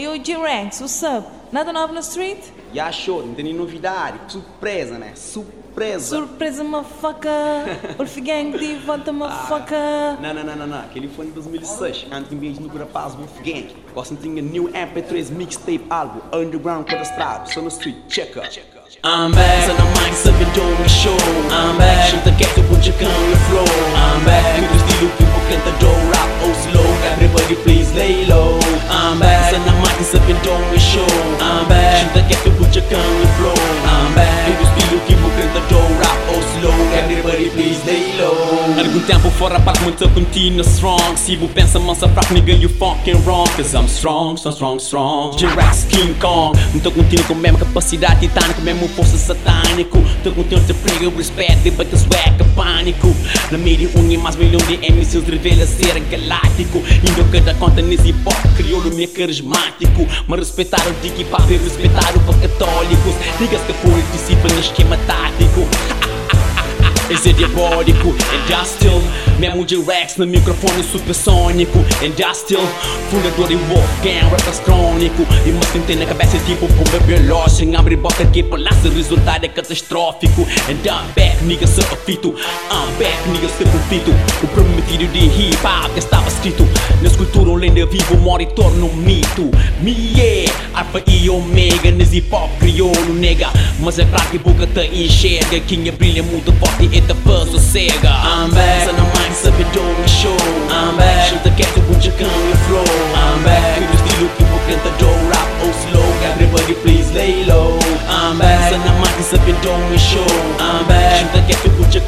Eu, G-Rex, what's up? Nada novo na street? Já show, não tem nem novidade. Surpresa, né? Surpresa. Surpresa, motherfucker. Wolf Gang de volta, motherfucker. Não, não, não, não, não. Aquele foi em 2006. Antes de no Gurapaz Wolf Gang. Gosto tinha new MP3 mixtape álbum. Underground cadastrado. Só no street. Checker. I'm back, the mic sabe doing show I'm back, chuta quieto, put your gun muito continua strong. Se você pensa, mansa fraco, nigga, you fucking wrong. Cause I'm strong, so strong, strong. G-Rex, King Kong. Não tô contigo com a mesma capacidade titânica Mesmo força satânico. Tô contigo te prego, respeito E bate sueca, pânico. Na mídia, um e mais milhão de MCs Revela ser galáctico. Indo cada conta nesse hip hop Crioulo meio carismático. Mas respeitar o dick hip hop E respeitar o católicos Niggas que discípulo no esquema tático esse é diabólico, industrial Mesmo de Rex no microfone supersônico Industrial, fundador e Wolfgang, rappers crônico E quem tem na cabeça é tipo bomba biológica Abre boca que palaça, o resultado é catastrófico And I'm back, nigga, sou fito I'm back, nigga, sou conflito O prometido de hip hop que estava escrito. Na escultura lenda vivo, mora e torna um mito. Me yeah, alfa e omega Nesse hip hop crioulo, nega. Mas é claro que boca te enxerga. Quem brilha muito forte e te faz cega I'm back, so the mind sabe doing show. I'm back, chuta quieto, put your gun on the floor I'm back, do estilo que vou cantador Rap ou slow, everybody please lay low. I'm back, so the mind sabe doing show. I'm back, chuta quieto, put your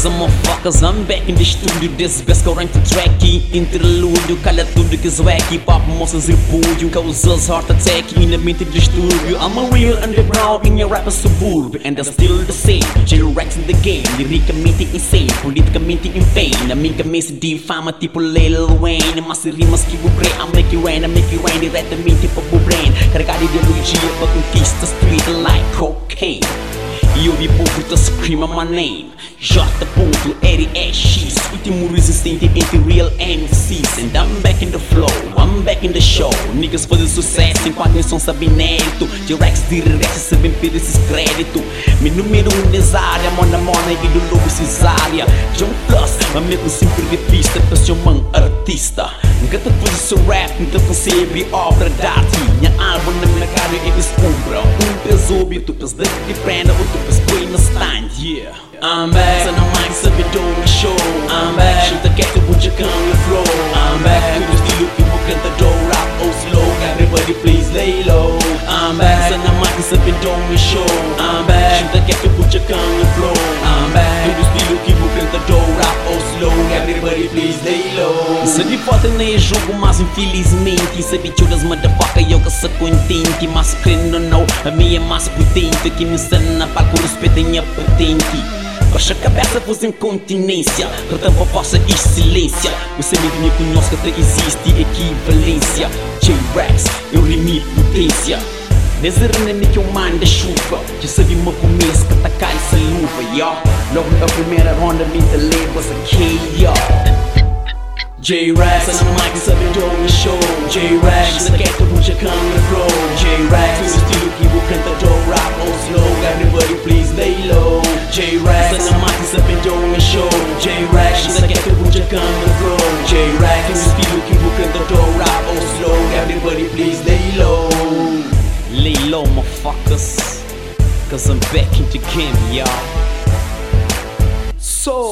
Surpresa, motherfuckers, I'm back in the studio. This best current track, interlúdio Calha tudo que zwag, pop, moças repúdio Causas heart attack, in a mente distúrbio I'm a real underground in a rapper subúrbio And I'm still the same, J-Rex in the game Liricamente insane, politicamente infame Na minha cabeça difama tipo Lil Wayne. Mas rimas que vou criar, I make it rain, I make it rain. Diretamente para o brain. Carregado de ideologia para conquista street like cocaine e eu vi povo tá scream my name. J.R.E.X Último resistente entre real MCs And I'm back in the flow, I'm back in the show. Niggas fazem sucesso enquanto nem são sabe inédito J-Rex direto sabem pedir esses crédito. Me número um nessa mona mona e do lobo cesárea. John Plus, amigo sempre de pista ser um artista. Nunca te fiz seu rap, nunca concebe obra de arte Minha álbum na mercado e descubra Um peso óbito, pes de prenda, outro pes põe no stand, yeah. I'm back, so no mind sabe doing show I'm back, chuta quieto, gun on the floor I'm back, everybody please lay low. I'm back, so no mind sabe doing show I'm back, chuta quieto, put your gun on the floor. I'm back, com o estilo que vou cantador Rap ou slow, everybody please lay low. Se de foto nem jogo, mas infelizmente. Sabe todas motherfucker, eu que sou contente. Mas crendo ou não, a minha é mais potente. Que me ensina para com respeito a minha patente Baixa a cabeça, vos incontinência Retampa vossa excelência. Você me me conhece que até existe equivalência. J-Rex, eu rimi potência. Deserneme que eu mando chuva. Já sabe meu começo que atacar essa luva, yo. Logo na primeira ronda, me levas aqui, yo. J-Rex, I'm like sabe doing show. J-Rex, sa quieto, puxa cam no flow. J-Rex, no estilo que vou cantador flow J-Rex, no estilo que vou cantador Rap ou slow, everybody please lay low. Lay low, motherfuckers. Cause I'm back in the game, y'all So